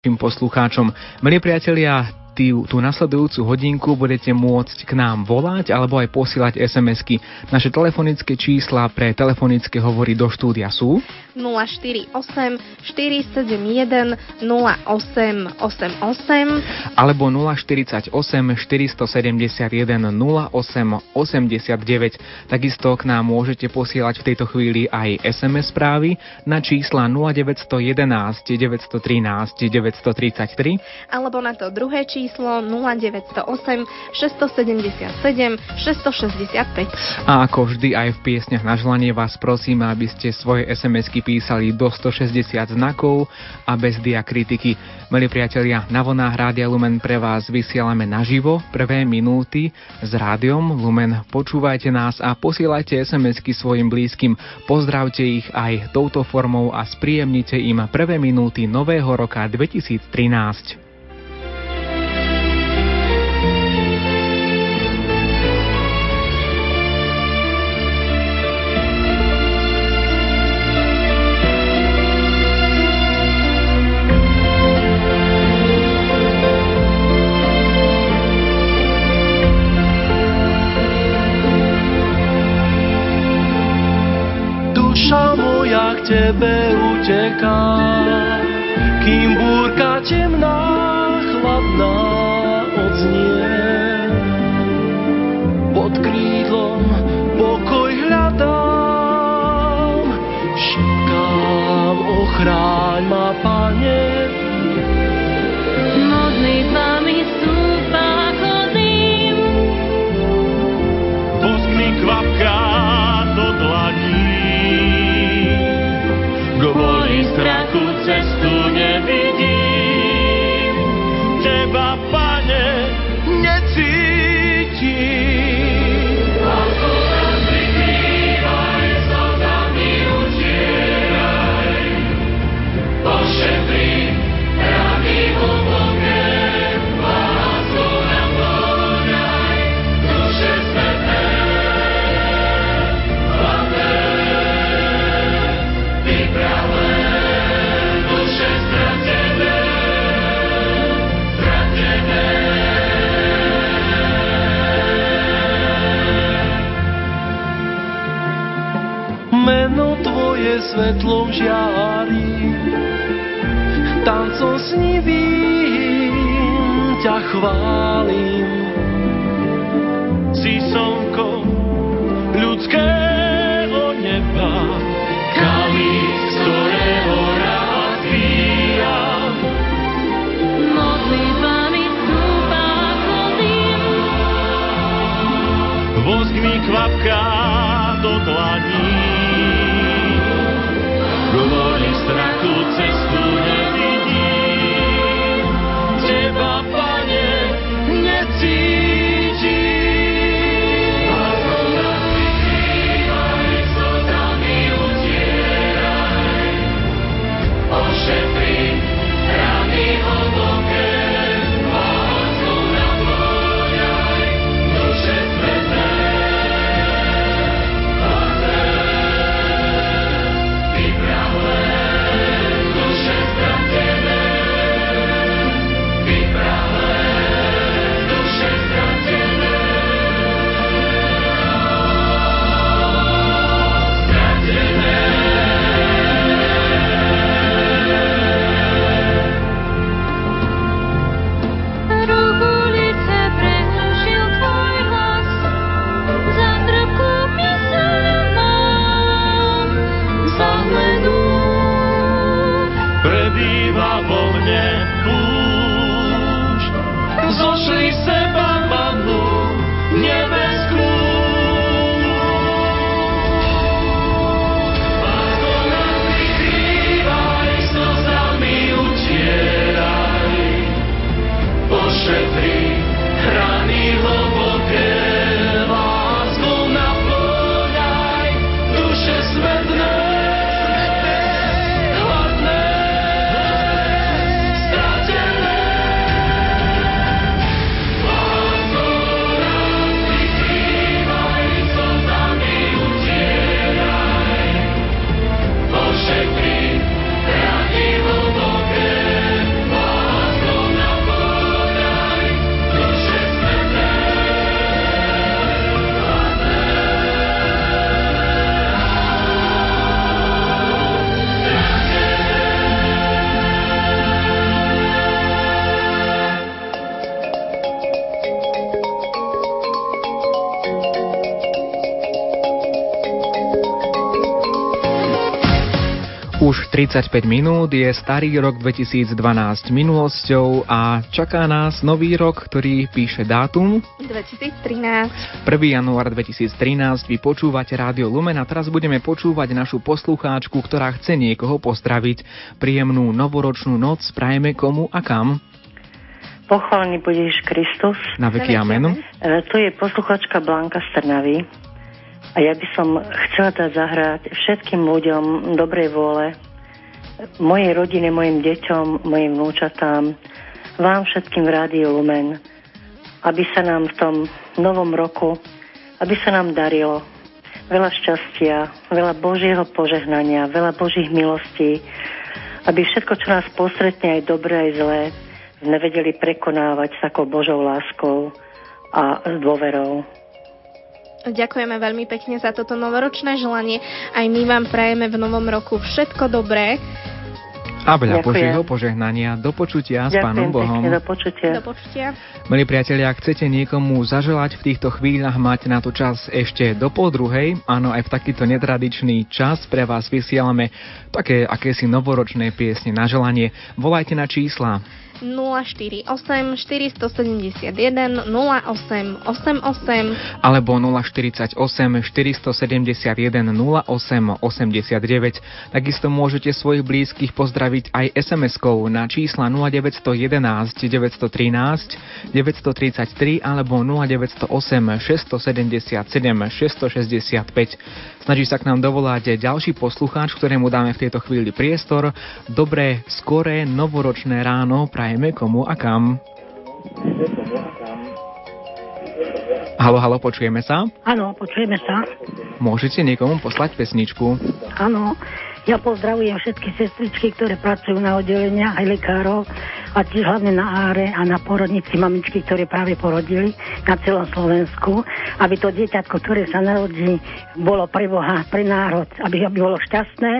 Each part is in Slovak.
poslucháčom. Milí priatelia, tú, tú nasledujúcu hodinku budete môcť k nám volať alebo aj posielať SMS-ky. Naše telefonické čísla pre telefonické hovory do štúdia sú 048 471 0888 alebo 048 471 0889. Takisto k nám môžete posielať v tejto chvíli aj SMS správy na čísla 0911 913 933 alebo na to druhé číslo číslo 0908 677 665. A ako vždy aj v piesňach na želanie vás prosím, aby ste svoje SMS-ky písali do 160 znakov a bez diakritiky. Milí priatelia, na vlnách Rádia Lumen pre vás vysielame naživo prvé minúty s rádiom Lumen. Počúvajte nás a posielajte SMS-ky svojim blízkym. Pozdravte ich aj touto formou a spríjemnite im prvé minúty nového roka 2013. tebe uteká, kým búrka temná, chladná odznie. Pod krídlom pokoj hľadám, šepkám, ochráň ma, Pane, svetlom žiari. Tancom snivým ťa chválim. Si slnko ľudského neba, kalich, z ktorého rád pijam. Modlitbami stúpa chodím. Vosk mi kvapká 35 minút je starý rok 2012 minulosťou a čaká nás nový rok, ktorý píše dátum 2013. 1. január 2013 vy počúvate Rádio Lumen a teraz budeme počúvať našu poslucháčku, ktorá chce niekoho pozdraviť. Príjemnú novoročnú noc prajeme komu a kam. Pochválený budeš Kristus. Na veky amen. E, to je posluchačka Blanka Strnavy. A ja by som chcela dať zahrať všetkým ľuďom dobrej vôle, mojej rodine, mojim deťom, mojim vnúčatám, vám všetkým v Rádiu Lumen, aby sa nám v tom novom roku, aby sa nám darilo veľa šťastia, veľa Božieho požehnania, veľa Božích milostí, aby všetko, čo nás postretne, aj dobré, aj zlé, sme vedeli prekonávať s takou Božou láskou a s dôverou. Ďakujeme veľmi pekne za toto novoročné želanie. Aj my vám prajeme v novom roku všetko dobré. A veľa. Božieho požehnania. Do počutia Ďakujem s Pánom Bohom. Pekne, do počutia. Do počutia. Milí priatelia, ak chcete niekomu zaželať v týchto chvíľach, máte na to čas ešte do pol druhej. Áno, aj v takýto netradičný čas pre vás vysielame také akési novoročné piesne na želanie. Volajte na čísla 048 471 0888 alebo 048 471 0889. Takisto môžete svojich blízkych pozdraviť aj SMS-kou na čísla 0911 913 933 alebo 0908 677 665. Snaží sa k nám dovolať ďalší poslucháč, ktorému dáme v tejto chvíli priestor. Dobré, skoré, novoročné ráno prajeme komu a kam. Halo, halo, počujeme sa? Áno, počujeme sa. Môžete niekomu poslať pesničku? Áno, ja pozdravujem všetky sestričky, ktoré pracujú na oddeleniach, aj lekárov a tiež hlavne na áre a na porodnici mamičky, ktoré práve porodili na celom Slovensku, aby to dieťatko, ktoré sa narodí, bolo pre Boha, pre národ, aby, aby bolo šťastné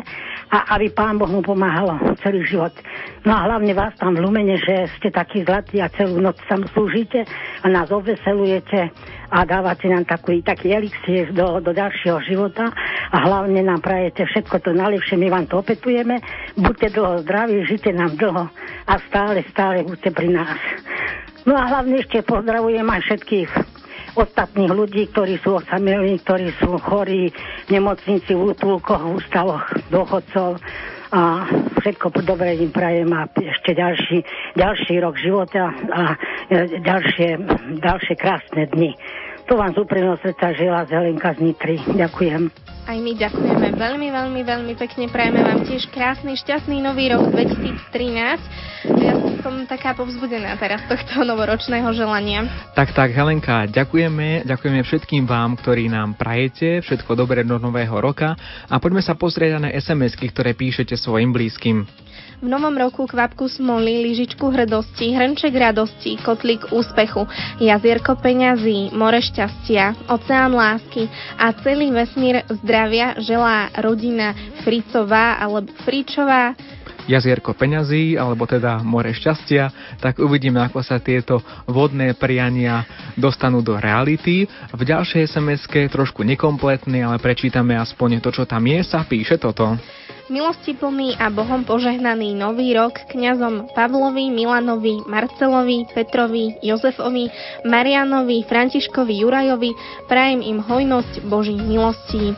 a aby Pán Boh mu pomáhalo celý život. No a hlavne vás tam v Lumene, že ste takí zlatí a celú noc tam slúžite a nás obveselujete a dávate nám taký, taký elixír do, do ďalšieho života a hlavne nám prajete všetko to najlepšie, my vám to opetujeme. Buďte dlho zdraví, žite nám dlho a stále, stále buďte pri nás. No a hlavne ešte pozdravujem aj všetkých ostatných ľudí, ktorí sú osamelí, ktorí sú chorí v nemocnici, v útulkoch, v ústavoch, dôchodcov a všetko dobre im prajem a ešte ďalší, ďalší rok života a e, ďalšie, ďalšie krásne dni. To vám z úprimného srdca žila Zelenka z Nitry. Ďakujem. Aj my ďakujeme veľmi, veľmi, veľmi pekne. Prajeme vám tiež krásny, šťastný nový rok 2013. Ja som taká povzbudená teraz tohto novoročného želania. Tak, tak, Helenka, ďakujeme, ďakujeme všetkým vám, ktorí nám prajete, všetko dobré do nového roka a poďme sa pozrieť na SMS-ky, ktoré píšete svojim blízkym. V novom roku kvapku smoly, lyžičku hrdosti, hrnček radosti, kotlík úspechu, jazierko peňazí, more šťastia, oceán lásky a celý vesmír zdravia želá rodina Fricová alebo Fričová jazierko peňazí, alebo teda more šťastia, tak uvidíme, ako sa tieto vodné priania dostanú do reality. V ďalšej sms trošku nekompletný, ale prečítame aspoň to, čo tam je, sa píše toto milostiplný a Bohom požehnaný nový rok kňazom Pavlovi, Milanovi, Marcelovi, Petrovi, Jozefovi, Marianovi, Františkovi, Jurajovi, prajem im hojnosť Božích milostí.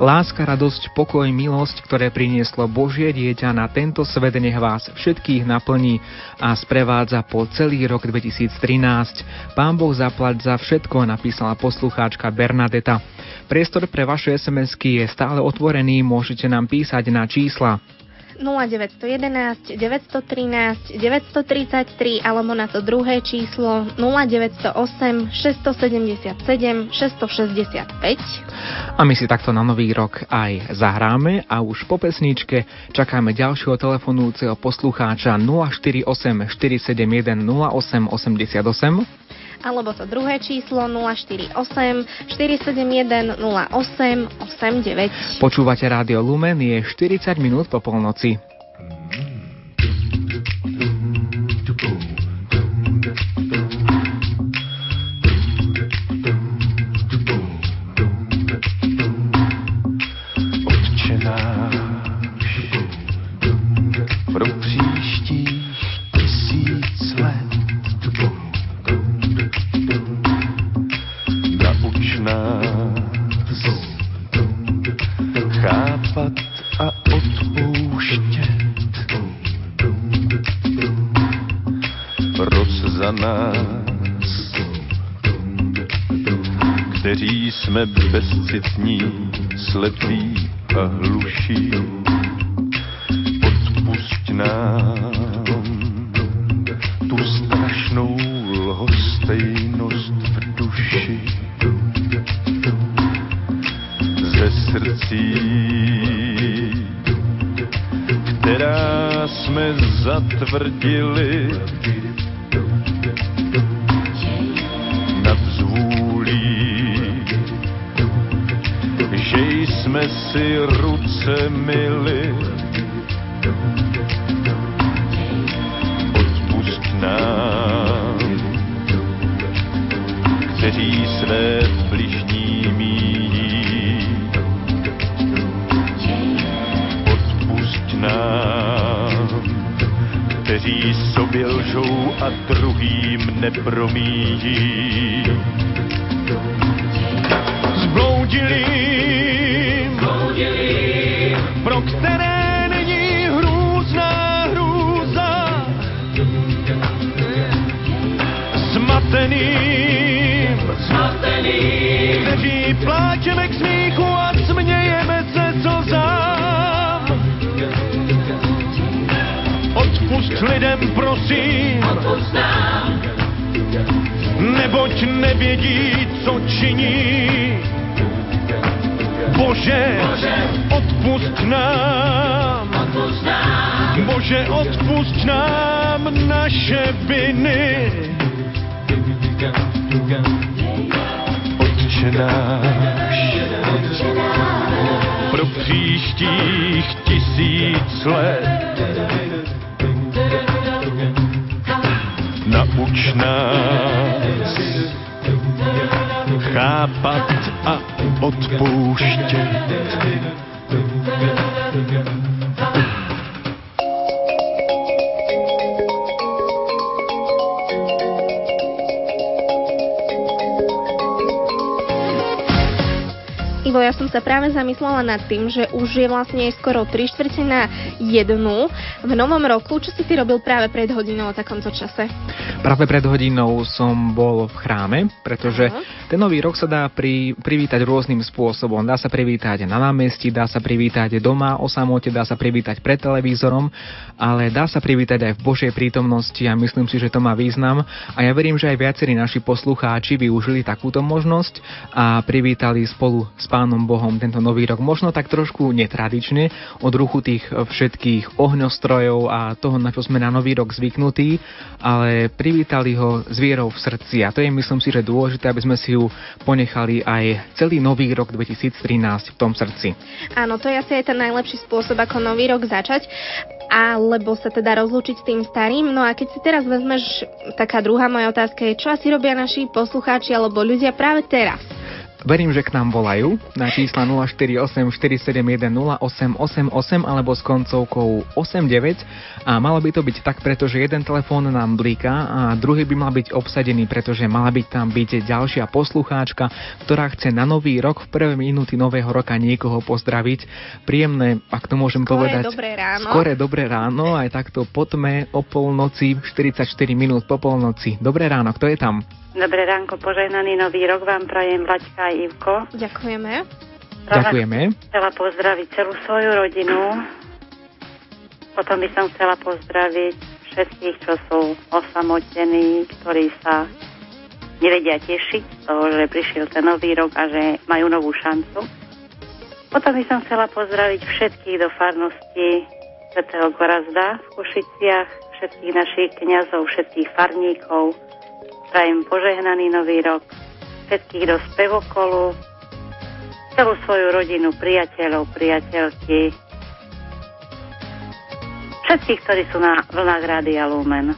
Láska, radosť, pokoj, milosť, ktoré prinieslo Božie dieťa na tento svet, nech vás všetkých naplní a sprevádza po celý rok 2013. Pán Boh zaplať za všetko, napísala poslucháčka Bernadeta. Priestor pre vaše SMS-ky je stále otvorený, môžete nám písať na čísla 0911 913 933 alebo na to druhé číslo 0908 677 665. A my si takto na nový rok aj zahráme a už po pesničke čakáme ďalšieho telefonujúceho poslucháča 048 471 0888 alebo to druhé číslo 048 471 08 89. Počúvate Rádio Lumen, je 40 minút po polnoci. Jsme bezcitní, slepí a hluší. Odpusť nám tu strašnou lhostejnost v duši. Ze srdcí, která jsme zatvrdili, že jsme si ruce myli. Odpust nám, kteří své bližní míjí. Odpust nám, kteří sobě lžou a druhým nepromíjí. Zbloudilým, Zmateným, kteří pláčeme k smíchu a smějeme se slzám. Odpust lidem, prosím, neboť nevědí, co činí. Bože, odpust nám, Bože, odpust nám naše viny. Otče náš, pro příštích tisíc let. Nauč nás chápat a odpouštět. Ivo, ja som sa práve zamyslela nad tým, že už je vlastne skoro 3 štvrte na jednu v novom roku. Čo si ty robil práve pred hodinou o takomto čase? Práve pred hodinou som bol v chráme, pretože ten nový rok sa dá pri, privítať rôznym spôsobom. Dá sa privítať na námestí, dá sa privítať doma o samote, dá sa privítať pred televízorom, ale dá sa privítať aj v Božej prítomnosti a myslím si, že to má význam. A ja verím, že aj viacerí naši poslucháči využili takúto možnosť a privítali spolu s Pánom Bohom tento nový rok. Možno tak trošku netradične, od ruchu tých všetkých ohňostrojov a toho, na čo sme na nový rok zvyknutí, ale privítali ho s vierou v srdci. A to je, myslím si, že dôležité, aby sme si ju ponechali aj celý nový rok 2013 v tom srdci. Áno, to je asi aj ten najlepší spôsob, ako nový rok začať, alebo sa teda rozlúčiť s tým starým. No a keď si teraz vezmeš, taká druhá moja otázka je, čo asi robia naši poslucháči alebo ľudia práve teraz? Verím, že k nám volajú na čísla 048 471 0888 alebo s koncovkou 89 a malo by to byť tak, pretože jeden telefón nám blíka a druhý by mal byť obsadený, pretože mala byť tam byť ďalšia poslucháčka, ktorá chce na nový rok v prvé minúty nového roka niekoho pozdraviť. Príjemné, ak to môžem Skore povedať. dobré ráno. Skore dobré ráno, aj takto po tme o polnoci, 44 minút po polnoci. Dobré ráno, kto je tam? Dobré ránko, požehnaný nový rok vám prajem Vlaďka a Ivko. Ďakujeme. Ďakujeme. Chcela pozdraviť celú svoju rodinu. Potom by som chcela pozdraviť všetkých, čo sú osamotení, ktorí sa nevedia tešiť z toho, že prišiel ten nový rok a že majú novú šancu. Potom by som chcela pozdraviť všetkých do farnosti Svetého Gorazda v Košiciach, všetkých našich kňazov, všetkých farníkov. Prajem požehnaný nový rok, všetkých do spevokolu, celú svoju rodinu, priateľov, priateľky, všetkých, ktorí sú na vlnách Rádia Lumen.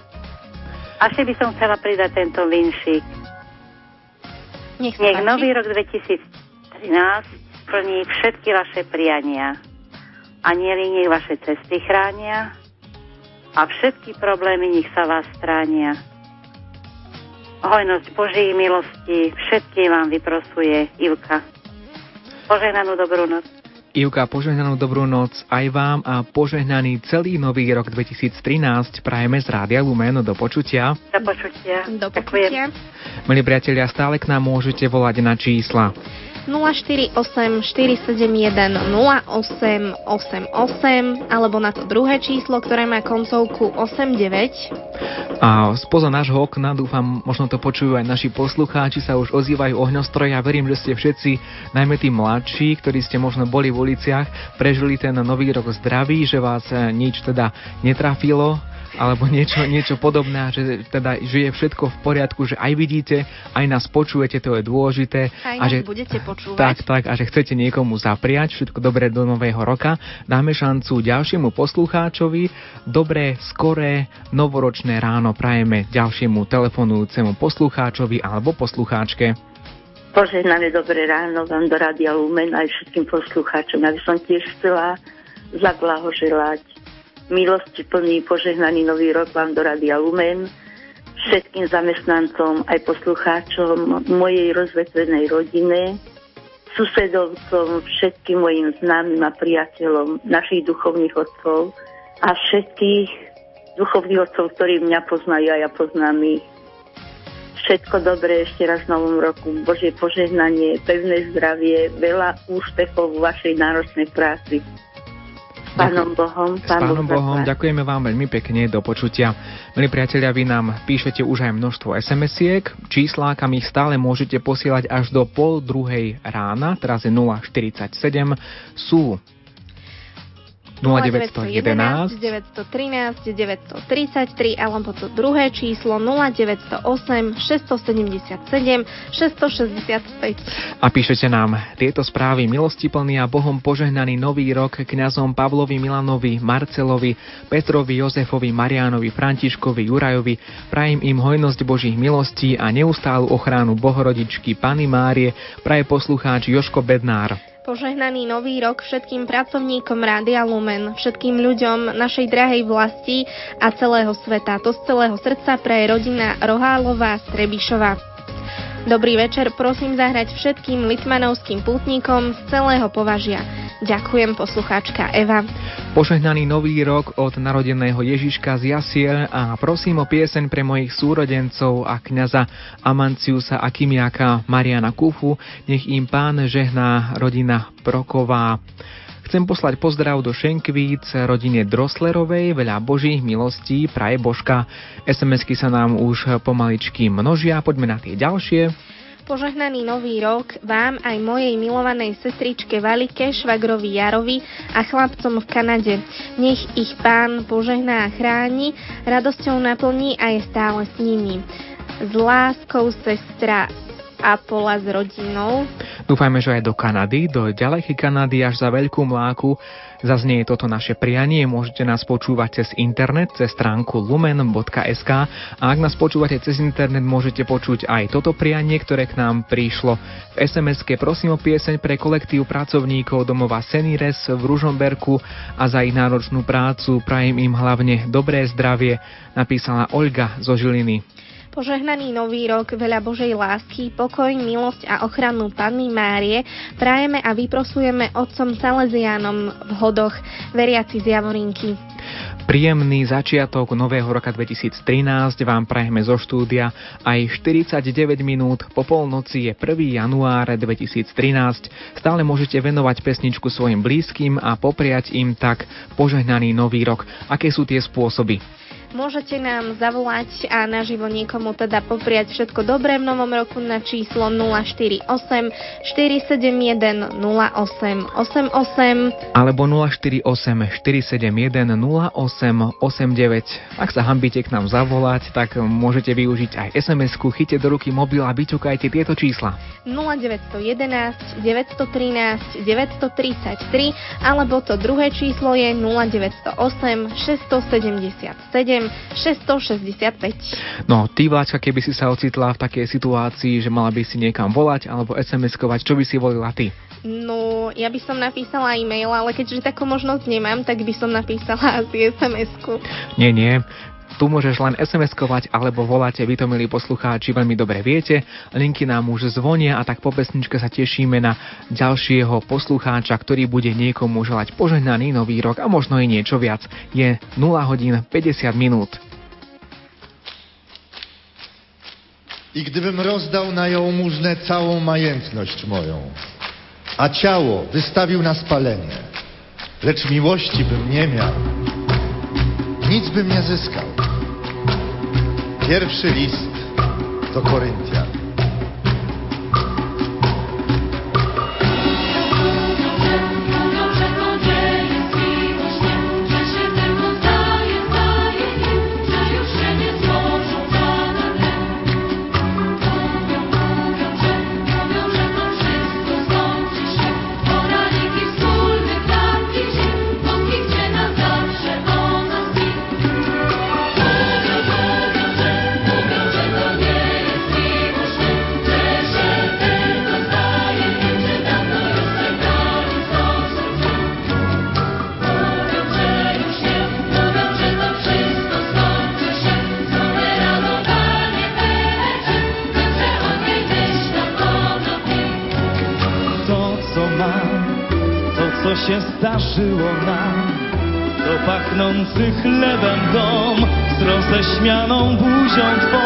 Asi by som chcela pridať tento vinšik. Nech Nech páči. nový rok 2013 splní všetky vaše priania. Anieli nech vaše cesty chránia a všetky problémy nech sa vás stránia. Hojnosť Boží milosti všetkým vám vyprosuje Ivka. Požehnanú dobrú noc. Ivka, požehnanú dobrú noc aj vám a požehnaný celý nový rok 2013 prajeme z Rádia Lumen do počutia. Do počutia. Do počutia. Milí priatelia, stále k nám môžete volať na čísla 048 471 0888 alebo na to druhé číslo, ktoré má koncovku 89. A spoza nášho okna, dúfam, možno to počujú aj naši poslucháči, sa už ozývajú ohňostroje a verím, že ste všetci, najmä tí mladší, ktorí ste možno boli v uliciach, prežili ten nový rok zdraví, že vás eh, nič teda netrafilo, alebo niečo, niečo podobné, že teda že je všetko v poriadku, že aj vidíte, aj nás počujete, to je dôležité. Aj a že, budete počúvať. Tak, tak, a že chcete niekomu zapriať všetko dobré do nového roka. Dáme šancu ďalšiemu poslucháčovi. Dobré, skoré, novoročné ráno prajeme ďalšiemu telefonujúcemu poslucháčovi alebo poslucháčke. Požehnané dobré ráno vám do Rádia Lumen aj všetkým poslucháčom. Ja by som tiež chcela zablahoželať milosti plný požehnaný nový rok vám do Radia Lumen, všetkým zamestnancom aj poslucháčom mojej rozvetvenej rodine, susedovcom, všetkým mojim známym a priateľom, našich duchovných otcov a všetkých duchovných otcov, ktorí mňa poznajú a ja poznám ich. Všetko dobré ešte raz v novom roku, Božie požehnanie, pevné zdravie, veľa úspechov v vašej náročnej práci. Pánom Bohom. S Pánom Bohom, ďakujeme vám veľmi pekne, do počutia. Milí priatelia, vy nám píšete už aj množstvo SMS-iek, čísla, kam ich stále môžete posielať až do pol druhej rána, teraz je 047, sú 0911 913 933 alebo to druhé číslo 0908 677 665. A píšete nám tieto správy milostiplný a Bohom požehnaný nový rok kňazom Pavlovi Milanovi, Marcelovi, Petrovi, Jozefovi, Marianovi, Františkovi, Jurajovi. Prajem im hojnosť Božích milostí a neustálu ochranu Bohorodičky Pany Márie, praje poslucháč Joško Bednár. Požehnaný nový rok všetkým pracovníkom Rádia Lumen, všetkým ľuďom našej drahej vlasti a celého sveta. To z celého srdca pre rodina Rohálová Strebišova. Dobrý večer, prosím zahrať všetkým litmanovským pútnikom z celého považia. Ďakujem, poslucháčka Eva. Požehnaný nový rok od narodeného Ježiška z Jasiel a prosím o pieseň pre mojich súrodencov a kňaza Amanciusa Akimiaka Mariana Kufu. Nech im pán žehná rodina Proková. Chcem poslať pozdrav do Šenkvíc, rodine Droslerovej, veľa božích milostí, praje Božka. SMS-ky sa nám už pomaličky množia, poďme na tie ďalšie. Požehnaný nový rok vám aj mojej milovanej sestričke Valike, švagrovi Jarovi a chlapcom v Kanade. Nech ich pán požehná a chráni, radosťou naplní a je stále s nimi. S láskou sestra Apola s rodinou. Dúfajme, že aj do Kanady, do ďalekej Kanady až za veľkú mláku zaznie toto naše prianie. Môžete nás počúvať cez internet, cez stránku lumen.sk a ak nás počúvate cez internet, môžete počuť aj toto prianie, ktoré k nám prišlo v SMS-ke. Prosím o pieseň pre kolektív pracovníkov domova Senires v Ružomberku a za ich náročnú prácu prajem im hlavne dobré zdravie, napísala Olga zo Žiliny. Požehnaný nový rok, veľa Božej lásky, pokoj, milosť a ochranu Panny Márie prajeme a vyprosujeme otcom Salesianom v hodoch, veriaci z Javorinky. Príjemný začiatok nového roka 2013 vám prajeme zo štúdia. Aj 49 minút po polnoci je 1. január 2013. Stále môžete venovať pesničku svojim blízkym a popriať im tak požehnaný nový rok. Aké sú tie spôsoby? Môžete nám zavolať a naživo niekomu teda popriať všetko dobré v novom roku na číslo 048 471 0888 alebo 048 471 0889. Ak sa hambíte k nám zavolať, tak môžete využiť aj SMS-ku, chyte do ruky mobil a vyťukajte tieto čísla. 0911 913 933 alebo to druhé číslo je 0908 677 665. No, ty Vláčka, keby si sa ocitla v takej situácii, že mala by si niekam volať alebo SMS-kovať, čo by si volila ty? No, ja by som napísala e-mail, ale keďže takú možnosť nemám, tak by som napísala asi SMS-ku. Nie, nie. Tu môžeš len SMS-kovať alebo voláte, vy to milí poslucháči veľmi dobre viete. Linky nám už zvonia a tak po pesničke sa tešíme na ďalšieho poslucháča, ktorý bude niekomu želať požehnaný nový rok a možno i niečo viac. Je 0 hodín 50 minút. I gdybym rozdał na jałmużnę całą majętność moją, a ciało wystawił na spalenie, lecz miłości bym nie miał, nic bym nie zyskał. Pierwszy list do Koryntian. Zdarzyło nam. To pachnący chlebem dom Z roześmianą buzią twą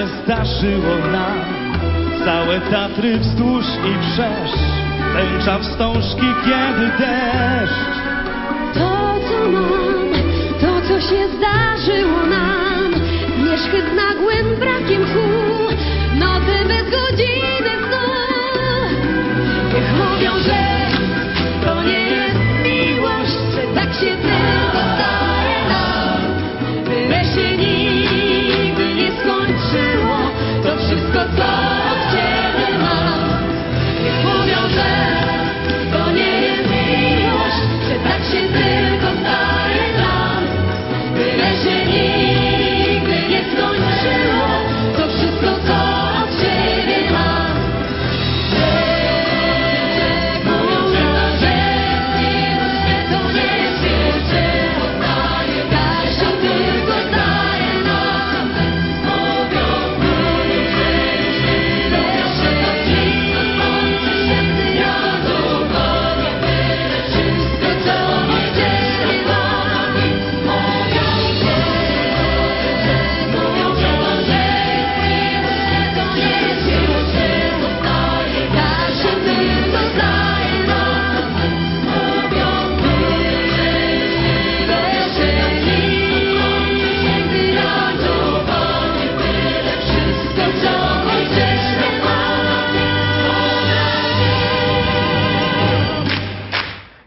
się zdarzyło nam Całe Tatry wzdłuż i wszerz Tęcza wstążki kiedy deszcz. To, co mam, to, co się zdarzyło nam Zmierzchy z nagłym brakiem kół Noce bez godziny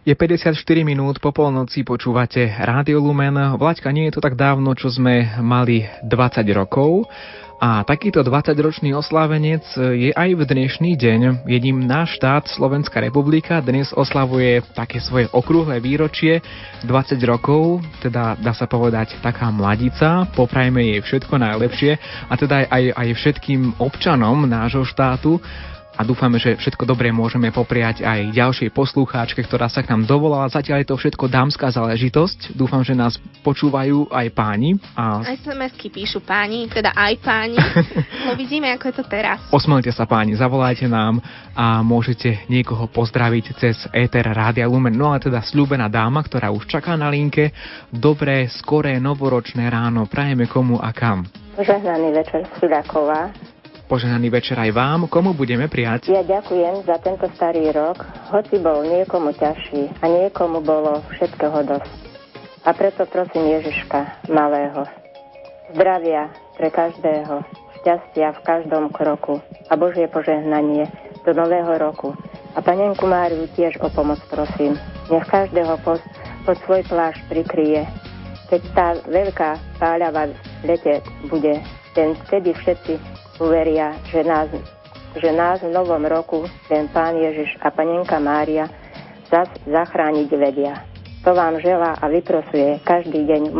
Je 54 minút po polnoci, počúvate Rádio Lumen. Vlaďka, nie je to tak dávno, čo sme mali 20 rokov. A takýto 20-ročný oslávenec je aj v dnešný deň. Jedním náš štát, Slovenská republika, dnes oslavuje také svoje okrúhle výročie 20 rokov, teda dá sa povedať taká mladica. Poprajme jej všetko najlepšie a teda aj, aj všetkým občanom nášho štátu a dúfame, že všetko dobré môžeme popriať aj ďalšej poslucháčke, ktorá sa k nám dovolala. Zatiaľ je to všetko dámska záležitosť. Dúfam, že nás počúvajú aj páni. A SMS-ky píšu páni, teda aj páni. Uvidíme, ako je to teraz. osmelte sa páni, zavolajte nám a môžete niekoho pozdraviť cez éter Rádia Lumen. No a teda slúbená dáma, ktorá už čaká na linke. Dobré, skoré, novoročné ráno. Prajeme komu a kam. Požehnaný večer z Filaková. Požehnaný večer aj vám. Komu budeme prijať? Ja ďakujem za tento starý rok, hoci bol niekomu ťažší a niekomu bolo všetkého dosť. A preto prosím Ježiška malého, zdravia pre každého, šťastia v každom kroku a Božie požehnanie do nového roku. A panenku Máriu tiež o pomoc prosím. Nech každého pod, pod svoj plášť prikryje. Keď tá veľká páľava v lete bude, ten vtedy všetci uveria, že nás, že nás v novom roku ten Pán Ježiš a Panenka Mária zas zachrániť vedia. To vám želá a vyprosuje každý deň v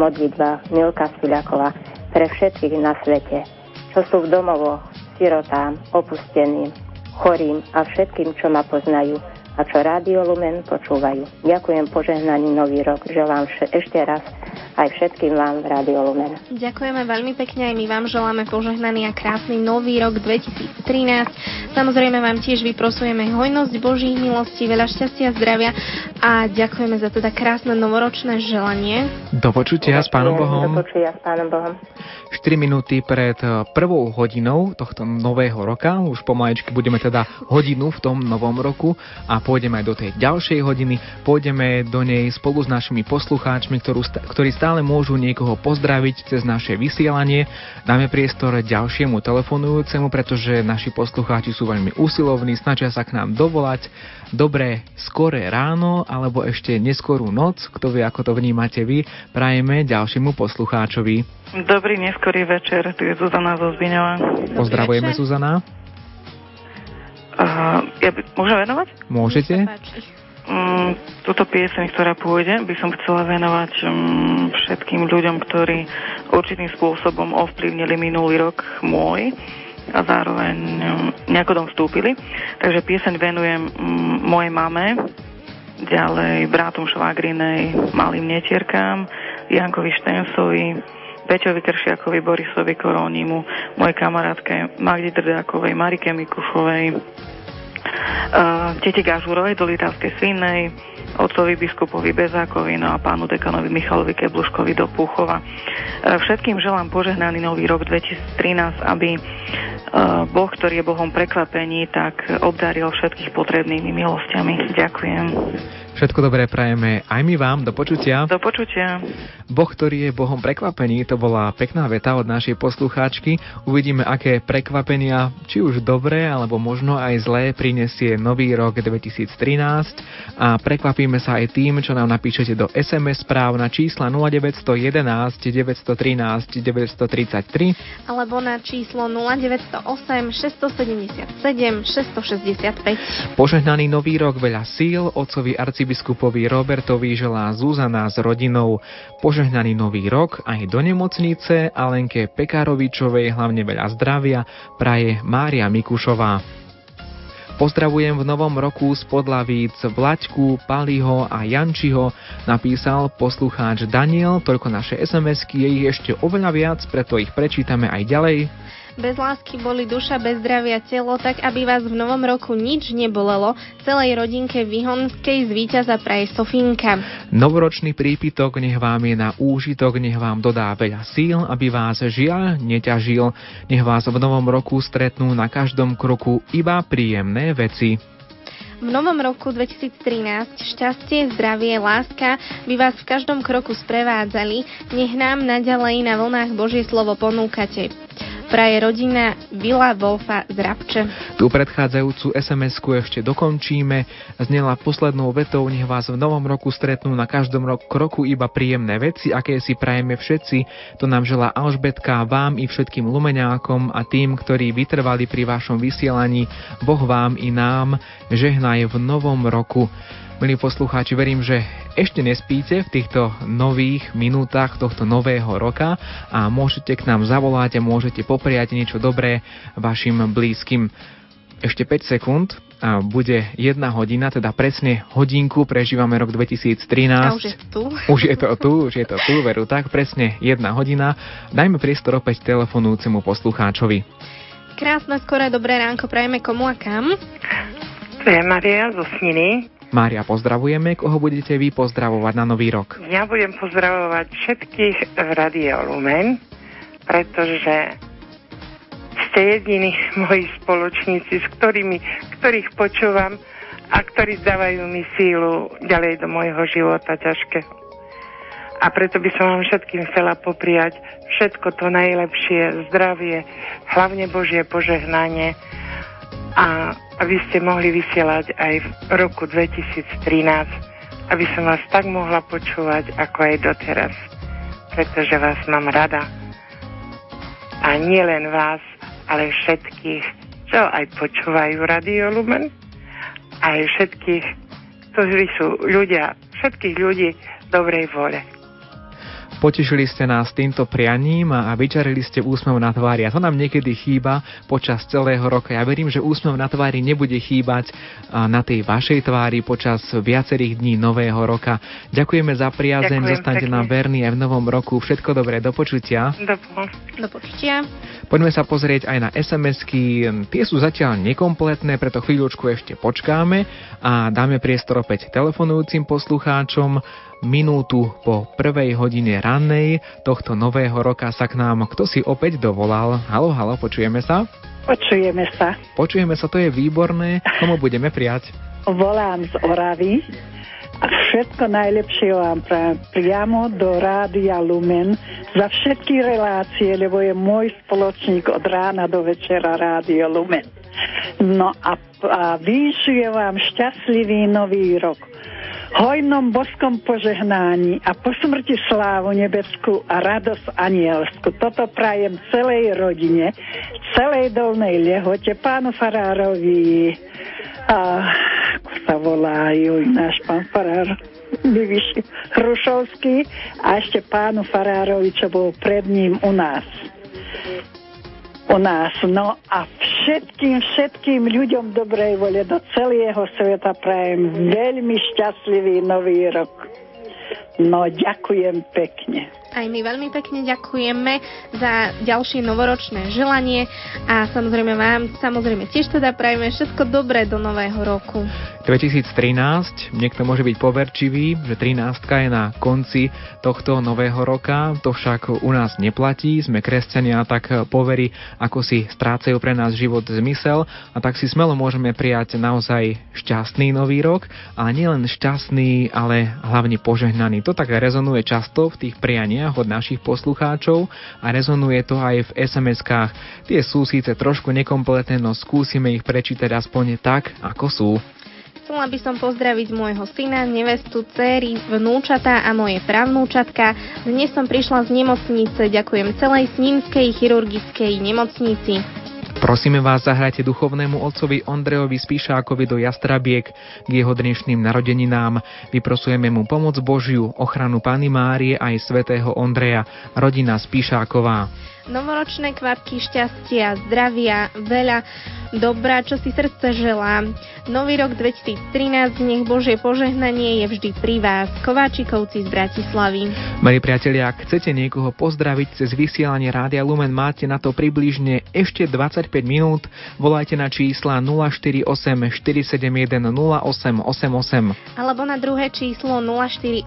Milka Sviľaková pre všetkých na svete, čo sú v domovoch, sirotám, opusteným, chorým a všetkým, čo ma poznajú a čo Rádio Lumen počúvajú. Ďakujem požehnaný nový rok. Želám ešte raz aj všetkým vám v Rádio Lumen. Ďakujeme veľmi pekne aj my vám želáme požehnaný a krásny nový rok 2013. Samozrejme vám tiež vyprosujeme hojnosť Božích milostí, veľa šťastia, zdravia a ďakujeme za teda krásne novoročné želanie. Do počutia s Pánom Bohom. Do počutia s Pánom Bohom. 4 minúty pred eh, prvou hodinou tohto nového roka, už pomaličky budeme teda hodinu v tom novom roku a pôjdeme aj do tej ďalšej hodiny, pôjdeme do nej spolu s našimi poslucháčmi, ktorú, ktorí stále môžu niekoho pozdraviť cez naše vysielanie. Dáme priestor ďalšiemu telefonujúcemu, pretože naši poslucháči sú veľmi usilovní, snažia sa k nám dovolať. Dobré skoré ráno alebo ešte neskorú noc, kto vie, ako to vnímate vy, prajeme ďalšiemu poslucháčovi. Dobrý neskorý večer, tu je Zuzana zo Zbiňova. Pozdravujeme Zuzana. Uh, ja by, môžem venovať? Môžete. Um, túto pieseň, ktorá pôjde, by som chcela venovať um, všetkým ľuďom, ktorí určitým spôsobom ovplyvnili minulý rok môj a zároveň um, nejako dom vstúpili. Takže pieseň venujem um, mojej mame, ďalej bratom Švagrinej, malým netierkám, Jankovi Štensovi, Peťovi Kršiakovi, Borisovi Korónimu, mojej kamarátke Magdi Drdákovej, Marike Mikušovej, uh, tete Gažurovej do Litavskej Svinnej, otcovi biskupovi Bezákovi, no a pánu dekanovi Michalovi Kebluškovi do Púchova. Uh, všetkým želám požehnaný nový rok 2013, aby uh, Boh, ktorý je Bohom prekvapení, tak obdaril všetkých potrebnými milosťami. Ďakujem. Všetko dobré prajeme aj my vám. Do počutia. Do počutia. Boh, ktorý je Bohom prekvapení, to bola pekná veta od našej poslucháčky. Uvidíme, aké prekvapenia, či už dobré, alebo možno aj zlé, prinesie nový rok 2013 a prekvapíme sa aj tým, čo nám napíšete do SMS správ na čísla 0911 913 933 alebo na číslo 0908 677 665. Požehnaný nový rok, veľa síl, otcovi arci arcibiskupovi Robertovi želá Zuzana s rodinou požehnaný nový rok aj do nemocnice a Lenke Pekárovičovej hlavne veľa zdravia praje Mária Mikušová. Pozdravujem v novom roku z Podlavíc Vlaďku, Paliho a Jančiho, napísal poslucháč Daniel, toľko naše SMS-ky, je ich ešte oveľa viac, preto ich prečítame aj ďalej. Bez lásky boli duša, bez zdravia telo, tak aby vás v novom roku nič nebolelo. Celej rodinke Vyhonskej z víťaza praje Sofínka. Novoročný prípitok nech vám je na úžitok, nech vám dodá veľa síl, aby vás žiaľ neťažil. Nech vás v novom roku stretnú na každom kroku iba príjemné veci. V novom roku 2013 šťastie, zdravie, láska by vás v každom kroku sprevádzali, nech nám naďalej na vlnách Božie slovo ponúkate praje rodina Vila Wolfa z Rabče. Tú predchádzajúcu SMS-ku ešte dokončíme. Znela poslednou vetou, nech vás v novom roku stretnú na každom rok kroku iba príjemné veci, aké si prajeme všetci. To nám žela Alžbetka, vám i všetkým lumeňákom a tým, ktorí vytrvali pri vašom vysielaní. Boh vám i nám žehnaj v novom roku. Milí poslucháči, verím, že ešte nespíte v týchto nových minútach tohto nového roka a môžete k nám zavolať a môžete popriať niečo dobré vašim blízkym. Ešte 5 sekúnd a bude jedna hodina, teda presne hodinku prežívame rok 2013. A už je tu. Už je to tu, už je to tu, veru tak, presne jedna hodina. Dajme priestor opäť telefonujúcemu poslucháčovi. Krásne, skoré, dobré ránko prajeme komu a kam? To je Maria zo Sniny. Mária, pozdravujeme. Koho budete vy pozdravovať na Nový rok? Ja budem pozdravovať všetkých v Radio Lumen, pretože ste jediní moji spoločníci, s ktorými, ktorých počúvam a ktorí dávajú mi sílu ďalej do môjho života ťažkého. A preto by som vám všetkým chcela popriať všetko to najlepšie, zdravie, hlavne Božie požehnanie a aby ste mohli vysielať aj v roku 2013, aby som vás tak mohla počúvať, ako aj doteraz, pretože vás mám rada. A nie len vás, ale všetkých, čo aj počúvajú Radio Lumen, aj všetkých, ktorí sú ľudia, všetkých ľudí dobrej vole. Potešili ste nás týmto prianím a vyčarili ste úsmev na tvári. A to nám niekedy chýba počas celého roka. Ja verím, že úsmev na tvári nebude chýbať na tej vašej tvári počas viacerých dní nového roka. Ďakujeme za priazeň, zostaňte nám verní aj v novom roku. Všetko dobré, do počutia. Do, do počutia. Poďme sa pozrieť aj na SMS-ky. Tie sú zatiaľ nekompletné, preto chvíľočku ešte počkáme a dáme priestor opäť telefonujúcim poslucháčom. Minútu po prvej hodine rannej tohto nového roka sa k nám kto si opäť dovolal. Halo, halo, počujeme sa? Počujeme sa. Počujeme sa, to je výborné. Komu budeme prijať? Volám z Oravy a všetko najlepšie vám prajem priamo do Rádia Lumen za všetky relácie, lebo je môj spoločník od rána do večera Rádio Lumen. No a, a vám šťastlivý nový rok hojnom boskom požehnání a po smrti slávu nebeskú a radosť anielsku. Toto prajem celej rodine, celej dolnej lehote, pánu Farárovi, a ako sa volajú náš pán Farár, Vyšší Hrušovský a ešte pánu Farárovi, čo bol pred ním u nás u nás. No a všetkým, všetkým ľuďom dobrej vole do celého sveta prajem veľmi šťastlivý nový rok. No, ďakujem pekne. Aj my veľmi pekne ďakujeme za ďalšie novoročné želanie a samozrejme vám, samozrejme tiež teda prajeme všetko dobré do nového roku. 2013, niekto môže byť poverčivý, že 13 je na konci tohto nového roka, to však u nás neplatí, sme kresťania, tak poverí, ako si strácajú pre nás život zmysel. A tak si smelo môžeme prijať naozaj šťastný nový rok, ale nielen šťastný, ale hlavne požehnaný. To tak rezonuje často v tých prianiach prianiach od našich poslucháčov a rezonuje to aj v SMS-kách. Tie sú síce trošku nekompletné, no skúsime ich prečítať aspoň tak, ako sú. Chcela by som pozdraviť môjho syna, nevestu, céry, vnúčata a moje pravnúčatka. Dnes som prišla z nemocnice, ďakujem celej Snímskej chirurgickej nemocnici. Prosíme vás, zahrajte duchovnému otcovi Ondrejovi Spíšákovi do Jastrabiek k jeho dnešným narodeninám. Vyprosujeme mu pomoc Božiu, ochranu Pany Márie aj svätého Ondreja, rodina Spíšáková novoročné kvapky šťastia, zdravia, veľa dobrá, čo si srdce želá. Nový rok 2013, nech Božie požehnanie je vždy pri vás. Kováčikovci z Bratislavy. Milí priatelia, ak chcete niekoho pozdraviť cez vysielanie Rádia Lumen, máte na to približne ešte 25 minút. Volajte na čísla 048 471 0888 alebo na druhé číslo 048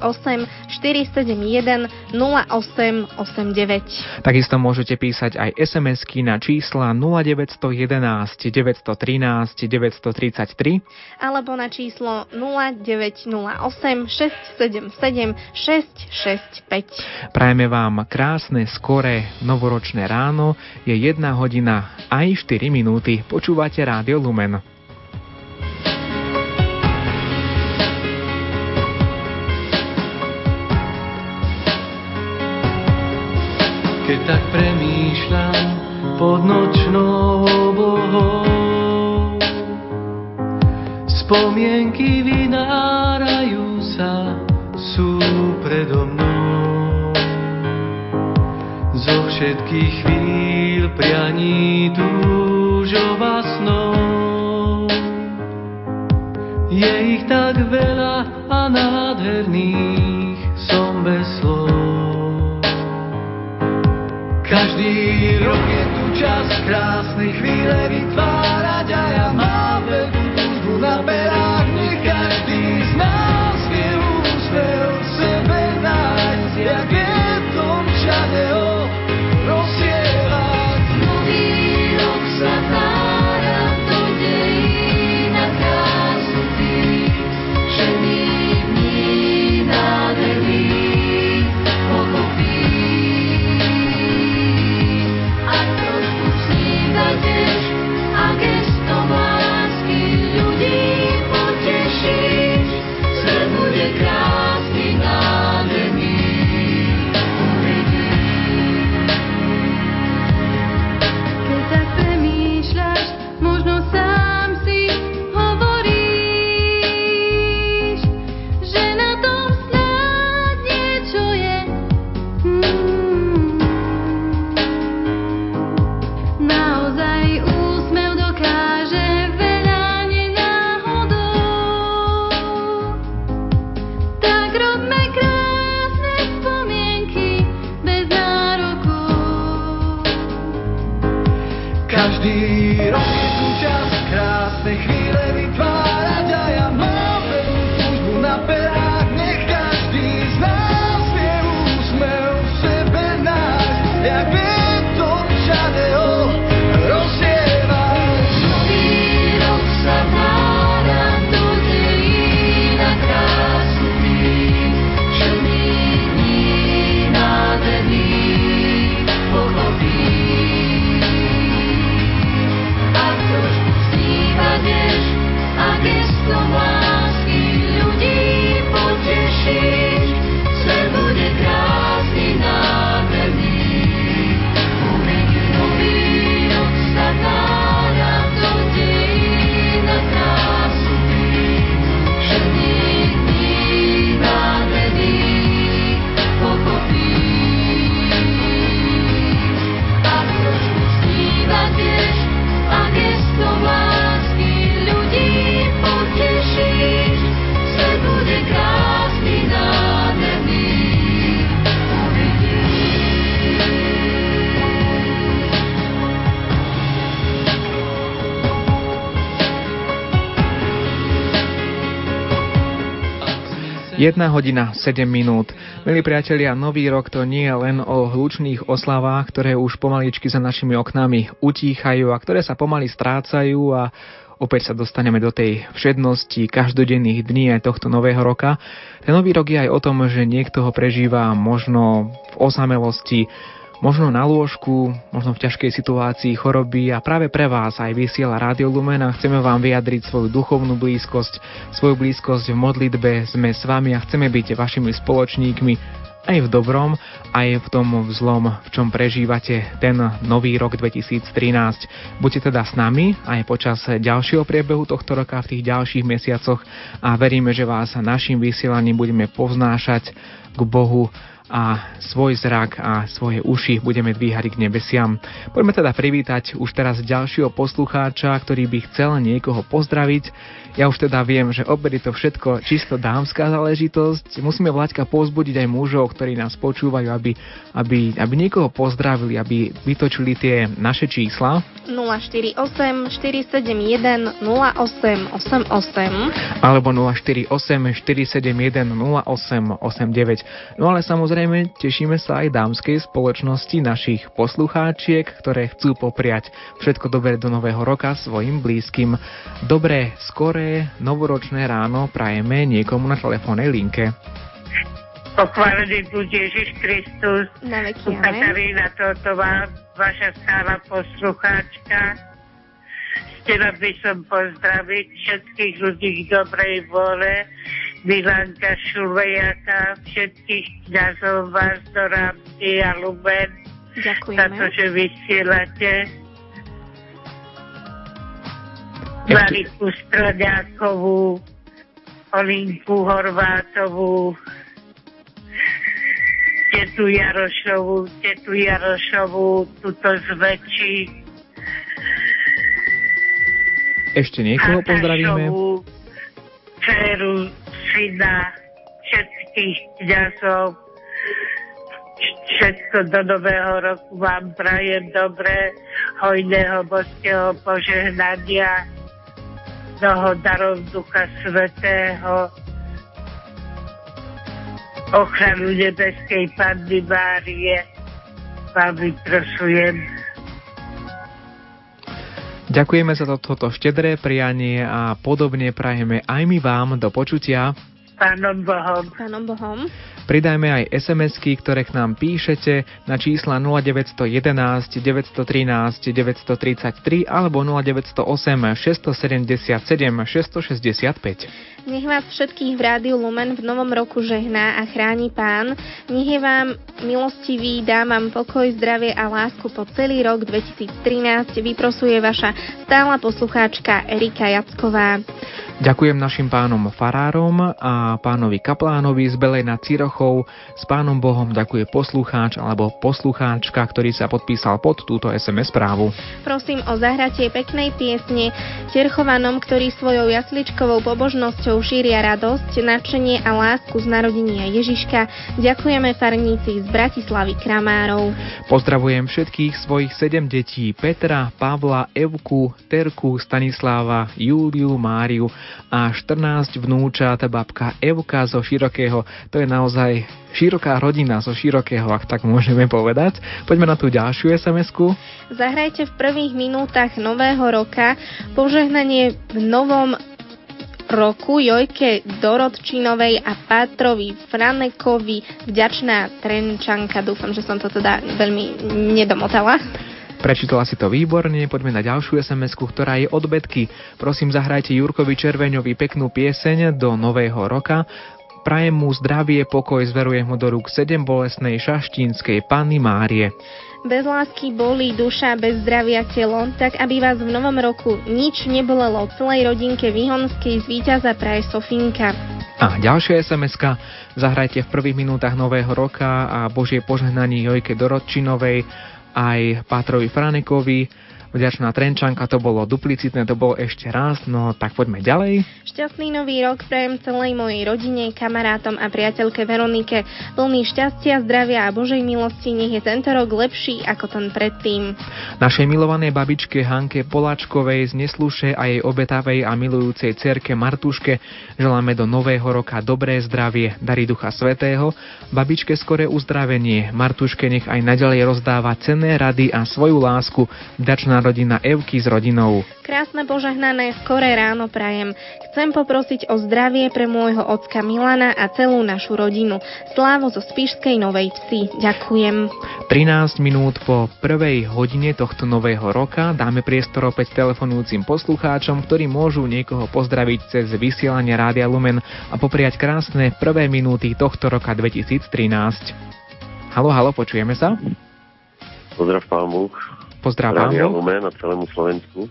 471 0889. Takisto môžete písať aj SMS-ky na čísla 0911 913 933 alebo na číslo 0908 677 665. Prajeme vám krásne, skoré, novoročné ráno. Je 1 hodina aj 4 minúty. Počúvate Rádio Lumen. Keď tak premýšľam pod nočnou oblohou Spomienky vynárajú sa, sú predo mnou. Zo všetkých chvíľ prianí túžova snou Je ich tak veľa a nádherných som bez slov. Každý rok je tu čas krásne chvíle vytvárať a ja mám na perách, 1 hodina 7 minút. Milí priatelia, nový rok to nie je len o hlučných oslavách, ktoré už pomaličky za našimi oknami utíchajú a ktoré sa pomaly strácajú a opäť sa dostaneme do tej všednosti každodenných dní aj tohto nového roka. Ten nový rok je aj o tom, že niekto ho prežíva možno v osamelosti, možno na lôžku, možno v ťažkej situácii choroby a práve pre vás aj vysiela Rádio Lumen a chceme vám vyjadriť svoju duchovnú blízkosť, svoju blízkosť v modlitbe, sme s vami a chceme byť vašimi spoločníkmi aj v dobrom, aj v tom zlom, v čom prežívate ten nový rok 2013. Buďte teda s nami aj počas ďalšieho priebehu tohto roka v tých ďalších mesiacoch a veríme, že vás našim vysielaním budeme povznášať k Bohu a svoj zrak a svoje uši budeme dvíhať k nebesiam. Poďme teda privítať už teraz ďalšieho poslucháča, ktorý by chcel niekoho pozdraviť. Ja už teda viem, že opäť je to všetko čisto dámska záležitosť. Musíme Vlaďka pozbudiť aj mužov, ktorí nás počúvajú, aby, aby, aby niekoho pozdravili, aby vytočili tie naše čísla. 048 471 0888 alebo 048 471 0889. No ale samozrejme tešíme sa aj dámskej spoločnosti našich poslucháčiek, ktoré chcú popriať všetko dobré do nového roka svojim blízkym. Dobré, skoré, novoročné ráno prajeme niekomu na telefónnej linke. Pochválený buď Ježiš Kristus. Na veky, Katarína Totová, vaša stála poslucháčka. Chcela by som pozdraviť všetkých ľudí dobrej vole, Milanka Šulvejaka, všetkých kniazov vás do Rámci a Lumen, Ďakujeme. za to, že vysielate. Mariku Stroďákovú, Olinku Horvátovú, tetu Jarošovú, tetu Jarošovú, tuto zväčší. Ešte niekoho pozdravíme. Dceru, syna, všetkých kňazov. Všetko do nového roku vám prajem dobre, hojného božského požehnania, mnoho darov Ducha Svetého, ochranu nebeskej Panny Márie, vám vyprosujem. Ďakujeme za to, toto štedré prianie a podobne prajeme aj my vám do počutia. Pánom Bohom. Pánom Bohom. Pridajme aj SMS-ky, ktoré k nám píšete na čísla 0911 913 933 alebo 0908 677 665. Nech vás všetkých v Rádiu Lumen v novom roku žehná a chráni Pán. Nech je vám milostivý, dá vám pokoj, zdravie a lásku po celý rok 2013. Vyprosuje vaša stála poslucháčka Erika Jacková. Ďakujem našim pánom Farárom a pánovi Kaplánovi z Belej nad Cirochou. S pánom Bohom ďakuje poslucháč alebo poslucháčka, ktorý sa podpísal pod túto SMS správu. Prosím o zahratie peknej piesne Terchovanom, ktorí svojou jasličkovou pobožnosťou šíria radosť, nadšenie a lásku z narodenia Ježiška. Ďakujeme farníci z Bratislavy Kramárov. Pozdravujem všetkých svojich sedem detí Petra, Pavla, Evku, Terku, Stanislava, Júliu, Máriu a 14 vnúčat, babka Evka zo Širokého. To je naozaj široká rodina zo Širokého, ak tak môžeme povedať. Poďme na tú ďalšiu SMS-ku. Zahrajte v prvých minútach nového roka požehnanie v novom roku Jojke Dorotčinovej a Pátrovi Franekovi vďačná Trenčanka. Dúfam, že som to teda veľmi nedomotala. Prečítala si to výborne, poďme na ďalšiu sms ktorá je od Betky. Prosím, zahrajte Jurkovi Červeňovi peknú pieseň do nového roka. Prajem mu zdravie, pokoj, zverujem mu do rúk sedem bolesnej šaštínskej Panny Márie. Bez lásky bolí duša, bez zdravia telo, tak aby vás v novom roku nič nebolelo celej rodinke Výhonskej z víťaza praje Sofinka. A ďalšia sms Zahrajte v prvých minútach nového roka a Božie požehnanie Jojke Dorotčinovej aj Pátrovi Franekovi, vďačná Trenčanka, to bolo duplicitné, to bolo ešte raz, no tak poďme ďalej. Šťastný nový rok prajem celej mojej rodine, kamarátom a priateľke Veronike. Plný šťastia, zdravia a Božej milosti, nech je tento rok lepší ako ten predtým. Našej milovanej babičke Hanke Poláčkovej z Nesluše a jej obetavej a milujúcej cerke Martuške želáme do nového roka dobré zdravie, dary Ducha Svetého, babičke skore uzdravenie, Martuške nech aj naďalej rozdáva cenné rady a svoju lásku, vďačná rodina Evky s rodinou. Krásne požehnané skoré ráno prajem. Chcem poprosiť o zdravie pre môjho ocka Milana a celú našu rodinu. Slávo zo Spišskej Novej Vsi. Ďakujem. 13 minút po prvej hodine tohto nového roka dáme priestor opäť telefonujúcim poslucháčom, ktorí môžu niekoho pozdraviť cez vysielanie Rádia Lumen a popriať krásne prvé minúty tohto roka 2013. Halo, halo, počujeme sa? Pozdrav pán Búk. Pozdrav Rádia Lumen a celému Slovensku.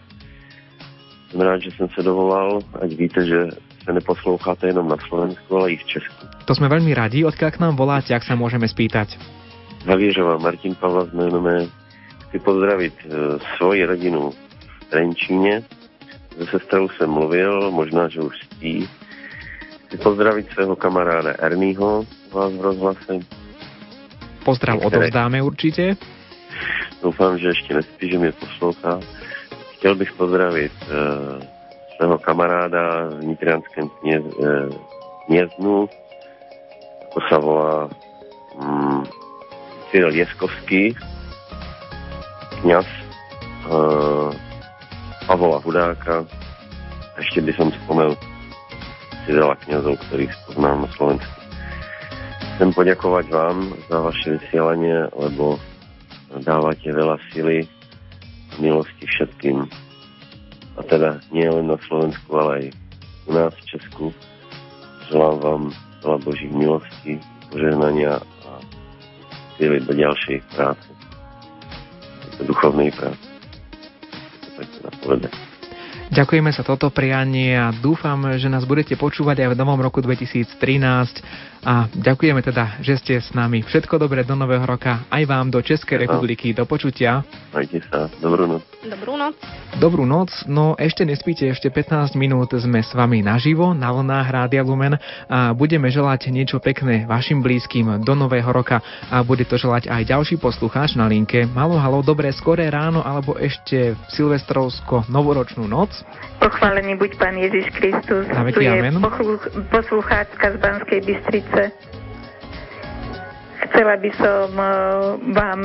Som rád, že som sa dovolal, ať víte, že sa neposloucháte jenom na Slovensku, ale i v Česku. To sme veľmi radi, odkiaľ k nám voláte, ak sa môžeme spýtať. Zaviežová, Martin Pavla z menome. Chci pozdravit e, svoji rodinu v Trenčíně. Se sestrou jsem mluvil, možná, že už spí. Chci pozdravit svého kamaráda Ernieho vás v rozhlase. Pozdrav odovzdáme určite. Doufám, že ještě nespí, že mě poslouchá. Chtěl bych pozdravit e, svého kamaráda v Nitrianském kně, e, kněznu, ako sa volá mm, Cyril Jeskovský, kňaz e, Pavola Hudáka. A ešte by som si veľa kňazov, ktorých spoznám na Slovensku. Chcem poďakovať vám za vaše vysielanie, lebo dávate veľa sily a milosti všetkým. A teda nie len na Slovensku, ale aj u nás v Česku. Želám vám veľa Božích milostí, požehnania a sily do ďalšej práce. Do duchovnej práce. Tak povedať. Ďakujeme za toto prianie a dúfam, že nás budete počúvať aj v novom roku 2013 a ďakujeme teda, že ste s nami. Všetko dobré do nového roka aj vám do Českej republiky. Do počutia. Majte sa. Dobrú noc. Dobrú noc. Dobrú noc, no ešte nespíte, ešte 15 minút sme s vami naživo na vlnách Rádia Lumen a budeme želať niečo pekné vašim blízkym do nového roka a bude to želať aj ďalší poslucháč na linke. Halo, halo, dobré skoré ráno alebo ešte silvestrovsko novoročnú noc. Pochválený buď Pán Ježiš Kristus. Tu je poslucháčka z Banskej Bystrice. Chcela by som eh, vám,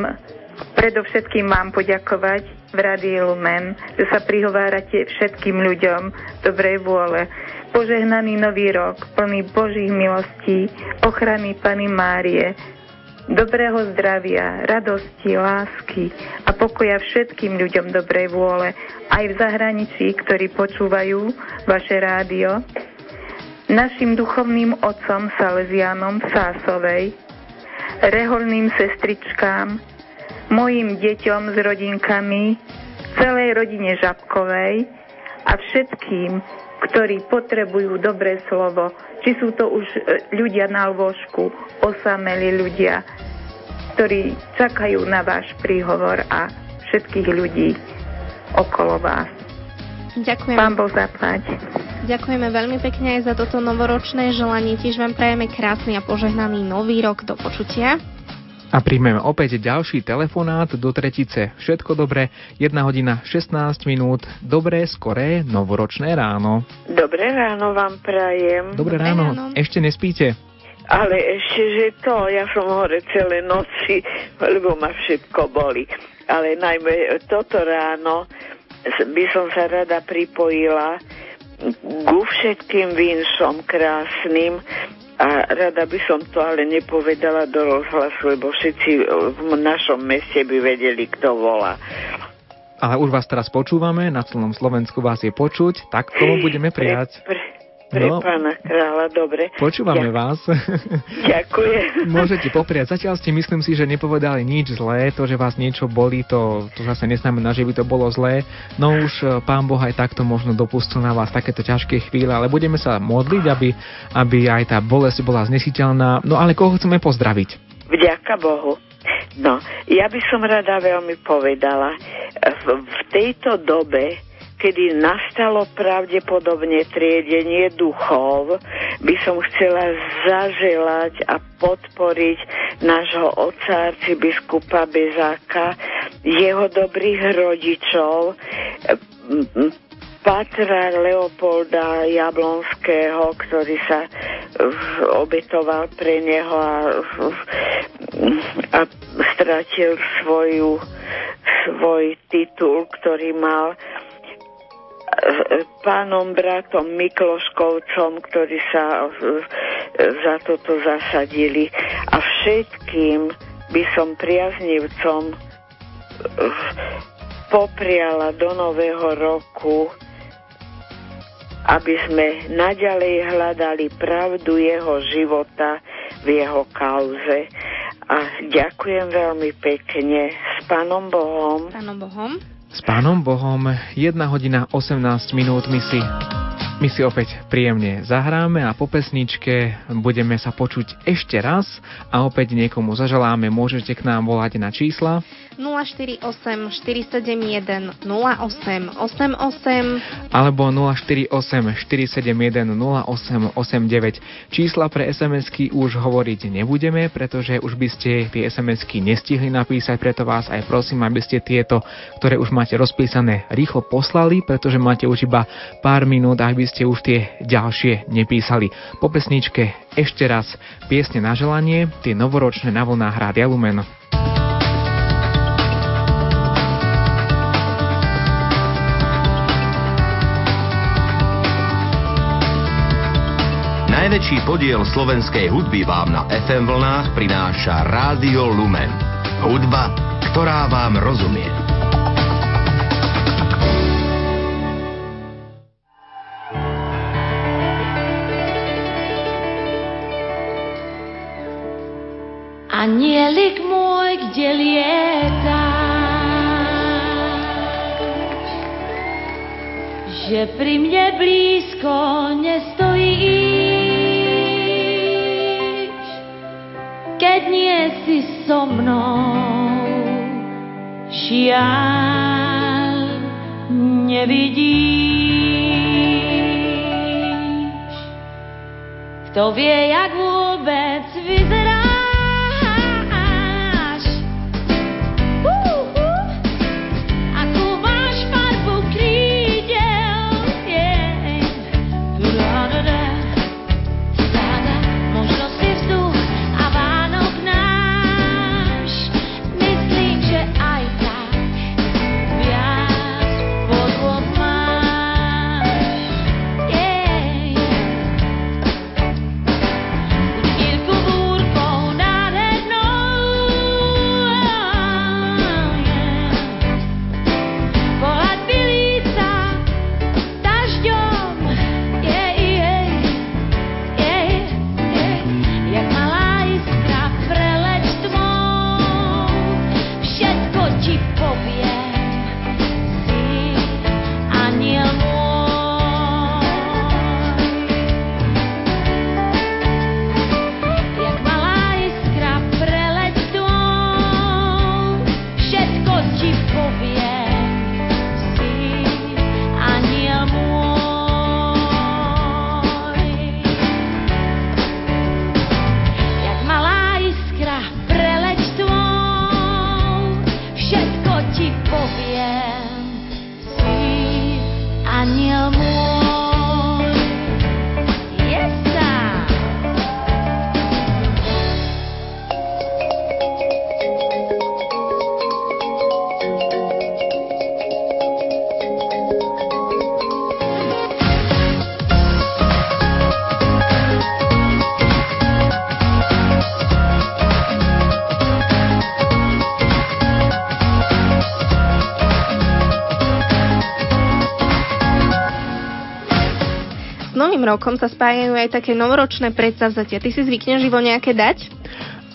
predovšetkým vám poďakovať v Rádiu Lumen, že sa prihovárate všetkým ľuďom dobrej vôle. Požehnaný nový rok, plný Božích milostí, ochrany Pany Márie, dobrého zdravia, radosti, lásky a pokoja všetkým ľuďom dobrej vôle, aj v zahraničí, ktorí počúvajú vaše rádio, našim duchovným otcom Salesianom Sásovej, reholným sestričkám, mojim deťom s rodinkami, celej rodine Žabkovej a všetkým ktorí potrebujú dobré slovo. Či sú to už e, ľudia na lôžku, osamelí ľudia, ktorí čakajú na váš príhovor a všetkých ľudí okolo vás. Ďakujem. Pán Boh zaplať. Ďakujeme veľmi pekne aj za toto novoročné želanie. Tiež vám prajeme krásny a požehnaný nový rok do počutia. A príjmeme opäť ďalší telefonát do tretice. Všetko dobre, 1 hodina 16 minút, dobré, skoré, novoročné ráno. Dobré ráno vám prajem. Dobré ráno, ráno. ešte nespíte? Ale ešte, že to, ja som hore celé noci, lebo ma všetko boli. Ale najmä toto ráno by som sa rada pripojila ku všetkým vinšom krásnym, a rada by som to ale nepovedala do rozhlasu, lebo všetci v našom meste by vedeli, kto volá. Ale už vás teraz počúvame, na celom Slovensku vás je počuť, tak komu budeme prijať? Pre, pre, pre no, pána kráľa, dobre. Počúvame ja. vás. Ďakujem. Môžete popriať. Zatiaľ ste myslím si, že nepovedali nič zlé. To, že vás niečo bolí, to, to zase neznamená, že by to bolo zlé. No už e, pán Boh aj takto možno dopustil na vás takéto ťažké chvíle, ale budeme sa modliť, aby, aby aj tá bolesť bola znesiteľná. No ale koho chceme pozdraviť? Vďaka Bohu. No, ja by som rada veľmi povedala, v, v tejto dobe kedy nastalo pravdepodobne triedenie duchov, by som chcela zaželať a podporiť nášho otca arcibiskupa Bezáka, jeho dobrých rodičov, Patra Leopolda Jablonského, ktorý sa obetoval pre neho a, a stratil svoju, svoj titul, ktorý mal pánom bratom Mikloškovcom, ktorí sa za toto zasadili. A všetkým by som priaznivcom popriala do nového roku, aby sme naďalej hľadali pravdu jeho života v jeho kauze. A ďakujem veľmi pekne. S Pánom Bohom. Pánom Bohom. S Pánom Bohom 1 hodina 18 minút my si my si opäť príjemne zahráme a po pesničke budeme sa počuť ešte raz a opäť niekomu zaželáme. Môžete k nám volať na čísla 048 471 08 88 alebo 048 471 08 89. Čísla pre SMS-ky už hovoriť nebudeme, pretože už by ste tie SMS-ky nestihli napísať, preto vás aj prosím, aby ste tieto, ktoré už máte rozpísané, rýchlo poslali, pretože máte už iba pár minút, aby ste už tie ďalšie nepísali. Po pesničke ešte raz piesne na želanie, tie novoročné na vlnách Rádia Lumen. Najväčší podiel slovenskej hudby vám na FM vlnách prináša Rádio Lumen. Hudba, ktorá vám rozumie. Anielik môj, kde lietáš, že pri mne blízko nestojíš, keď nie si so mnou, šiaľ nevidíš. Kto vie, jak vôbec rokom sa spájajú aj také novoročné predsavzatia. Ty si zvykneš živo nejaké dať?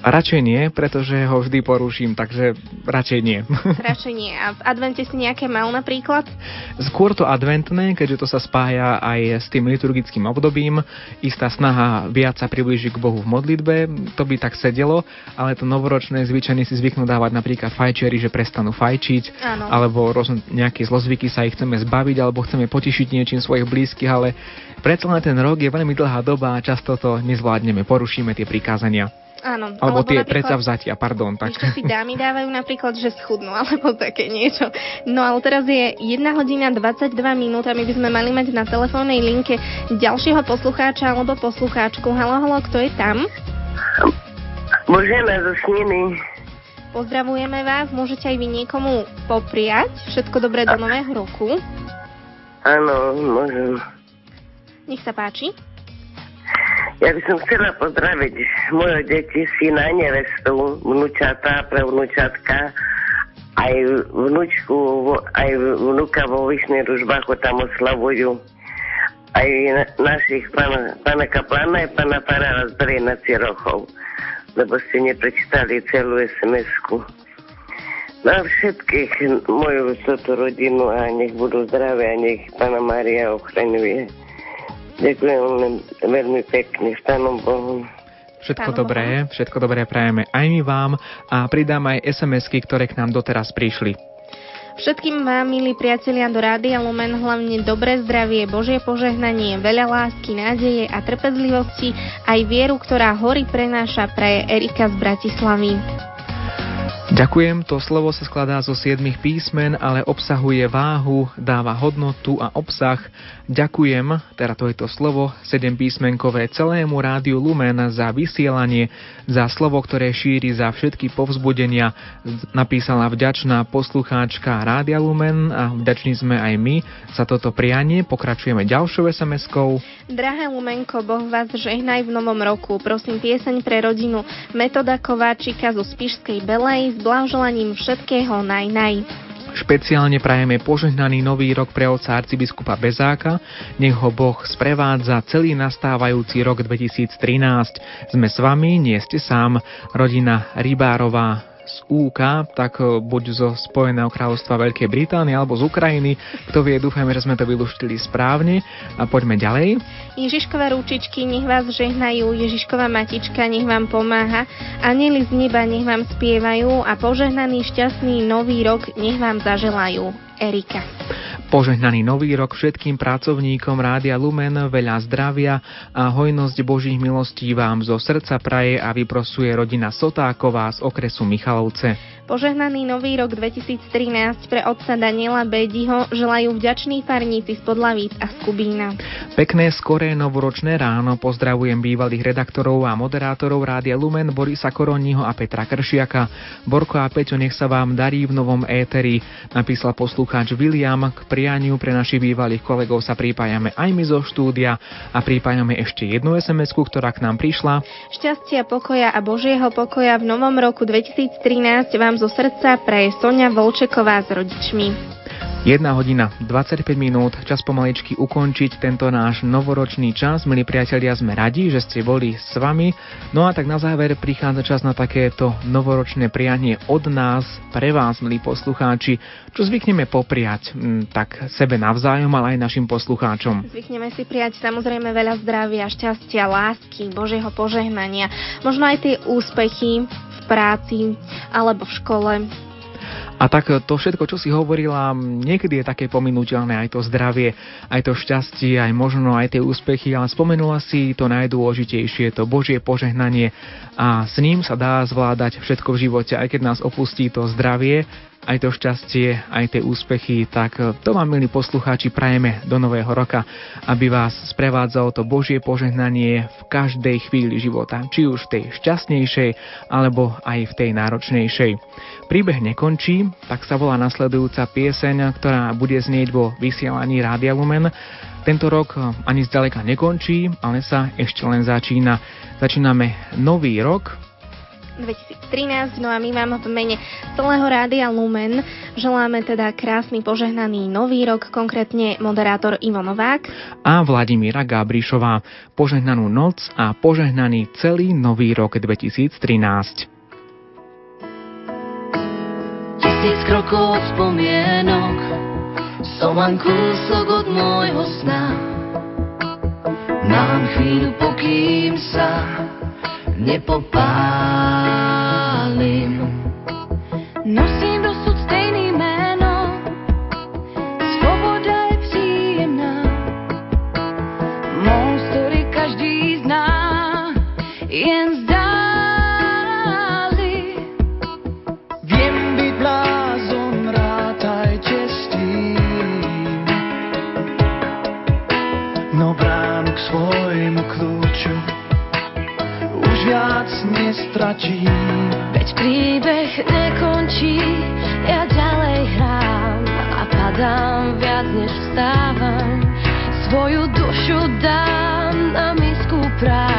Radšej nie, pretože ho vždy poruším, takže radšej nie. Radšej nie. A v advente si nejaké mal napríklad? Skôr to adventné, keďže to sa spája aj s tým liturgickým obdobím. Istá snaha viac sa priblížiť k Bohu v modlitbe, to by tak sedelo, ale to novoročné zvyčajne si zvyknú dávať napríklad fajčeri, že prestanú fajčiť, Áno. alebo rôzne nejaké zlozvyky sa ich chceme zbaviť, alebo chceme potešiť niečím svojich blízkych, ale predsa len ten rok je veľmi dlhá doba a často to nezvládneme, porušíme tie prikázania. Áno. Alebo tie predsavzatia, pardon. Tak. Ešte si dámy dávajú napríklad, že schudnú, alebo také niečo. No ale teraz je 1 hodina 22 minút a my by sme mali mať na telefónnej linke ďalšieho poslucháča alebo poslucháčku. Halo, halo, kto je tam? Božena zo Sniny. Pozdravujeme vás, môžete aj vy niekomu popriať. Všetko dobré do nového roku. Áno, môžem. Nech sa páči. Ja by som chcela pozdraviť moje deti, syna, nevestu, vnúčata, pravnúčatka, aj vnúčku, aj vnúka vo Vyšnej Ružbachu tam oslavujú. Aj na, našich pána, pána Kaplana aj pána Farára z Brejna Cirochov, lebo ste neprečítali celú SMS-ku. Na všetkých moju túto rodinu a nech budú zdravé a nech pána Mária ochraňuje. Ďakujem len veľmi pekne, s Pánom Bohom. Všetko dobré, všetko dobré prajeme aj my vám a pridám aj SMS-ky, ktoré k nám doteraz prišli. Všetkým vám, milí priatelia do Rádia Lumen, hlavne dobré zdravie, Božie požehnanie, veľa lásky, nádeje a trpezlivosti, aj vieru, ktorá hory prenáša pre Erika z Bratislavy. Ďakujem, to slovo sa skladá zo siedmých písmen, ale obsahuje váhu, dáva hodnotu a obsah. Ďakujem, teda to je to slovo, sedem písmenkové celému rádiu Lumen za vysielanie, za slovo, ktoré šíri za všetky povzbudenia. Napísala vďačná poslucháčka Rádia Lumen a vďační sme aj my za toto prianie. Pokračujeme ďalšou SMS-kou. Drahé Lumenko, Boh vás žehnaj v novom roku. Prosím pieseň pre rodinu Metoda Kováčika zo Spišskej Belej blahoželaním všetkého naj. Špeciálne prajeme požehnaný nový rok pre otca arcibiskupa Bezáka, nech ho Boh sprevádza celý nastávajúci rok 2013. Sme s vami, nie ste sám, rodina Rybárová z UK, tak e, buď zo Spojeného kráľovstva Veľkej Británie alebo z Ukrajiny. Kto vie, dúfajme, že sme to vyluštili správne. A poďme ďalej. Ježiškové rúčičky, nech vás žehnajú, Ježišková matička, nech vám pomáha, anieli z neba, nech vám spievajú a požehnaný šťastný nový rok, nech vám zaželajú. Erika. Požehnaný nový rok všetkým pracovníkom Rádia Lumen, veľa zdravia a hojnosť Božích milostí vám zo srdca praje a vyprosuje rodina Sotáková z okresu Michalovce. Požehnaný nový rok 2013 pre otca Daniela Bediho želajú vďační farníci z Podlavíc a z Kubína. Pekné skoré novoročné ráno pozdravujem bývalých redaktorov a moderátorov Rádia Lumen Borisa Koroniho a Petra Kršiaka. Borko a Peťo, nech sa vám darí v novom éteri, napísal poslucháč William. K prianiu pre našich bývalých kolegov sa pripájame aj my zo štúdia a pripájame ešte jednu sms ktorá k nám prišla. Šťastia, pokoja a Božieho pokoja v novom roku 2013 vám zo srdca praje Sonia Volčeková s rodičmi. 1 hodina 25 minút, čas pomaličky ukončiť tento náš novoročný čas. Milí priatelia, sme radi, že ste boli s vami. No a tak na záver prichádza čas na takéto novoročné prianie od nás, pre vás, milí poslucháči, čo zvykneme popriať m, tak sebe navzájom, ale aj našim poslucháčom. Zvykneme si prijať samozrejme veľa zdravia, šťastia, lásky, Božieho požehnania, možno aj tie úspechy v práci alebo v škole. A tak to všetko, čo si hovorila, niekedy je také pominuteľné aj to zdravie, aj to šťastie, aj možno aj tie úspechy, ale spomenula si to najdôležitejšie, to Božie požehnanie a s ním sa dá zvládať všetko v živote, aj keď nás opustí to zdravie, aj to šťastie, aj tie úspechy, tak to vám, milí poslucháči, prajeme do nového roka, aby vás sprevádzalo to Božie požehnanie v každej chvíli života, či už v tej šťastnejšej, alebo aj v tej náročnejšej. Príbeh nekončí, tak sa volá nasledujúca pieseň, ktorá bude znieť vo vysielaní Rádia Lumen. Tento rok ani zďaleka nekončí, ale sa ešte len začína. Začíname nový rok, 2013. No a my vám v mene celého Rádia Lumen želáme teda krásny požehnaný nový rok, konkrétne moderátor Ivo Novák a Vladimíra Gábrišová. Požehnanú noc a požehnaný celý nový rok 2013 tisíc krokov od spomienok Som len kúsok od môjho sna Mám chvíľu, pokým sa nepopálim nestračím. Veď príbeh nekončí, ja ďalej hrám a padám viac než vstávam. Svoju dušu dám na misku prázdnych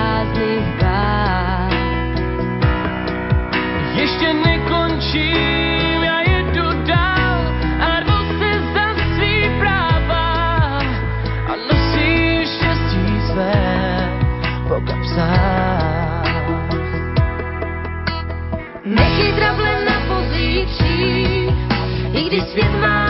kdy svět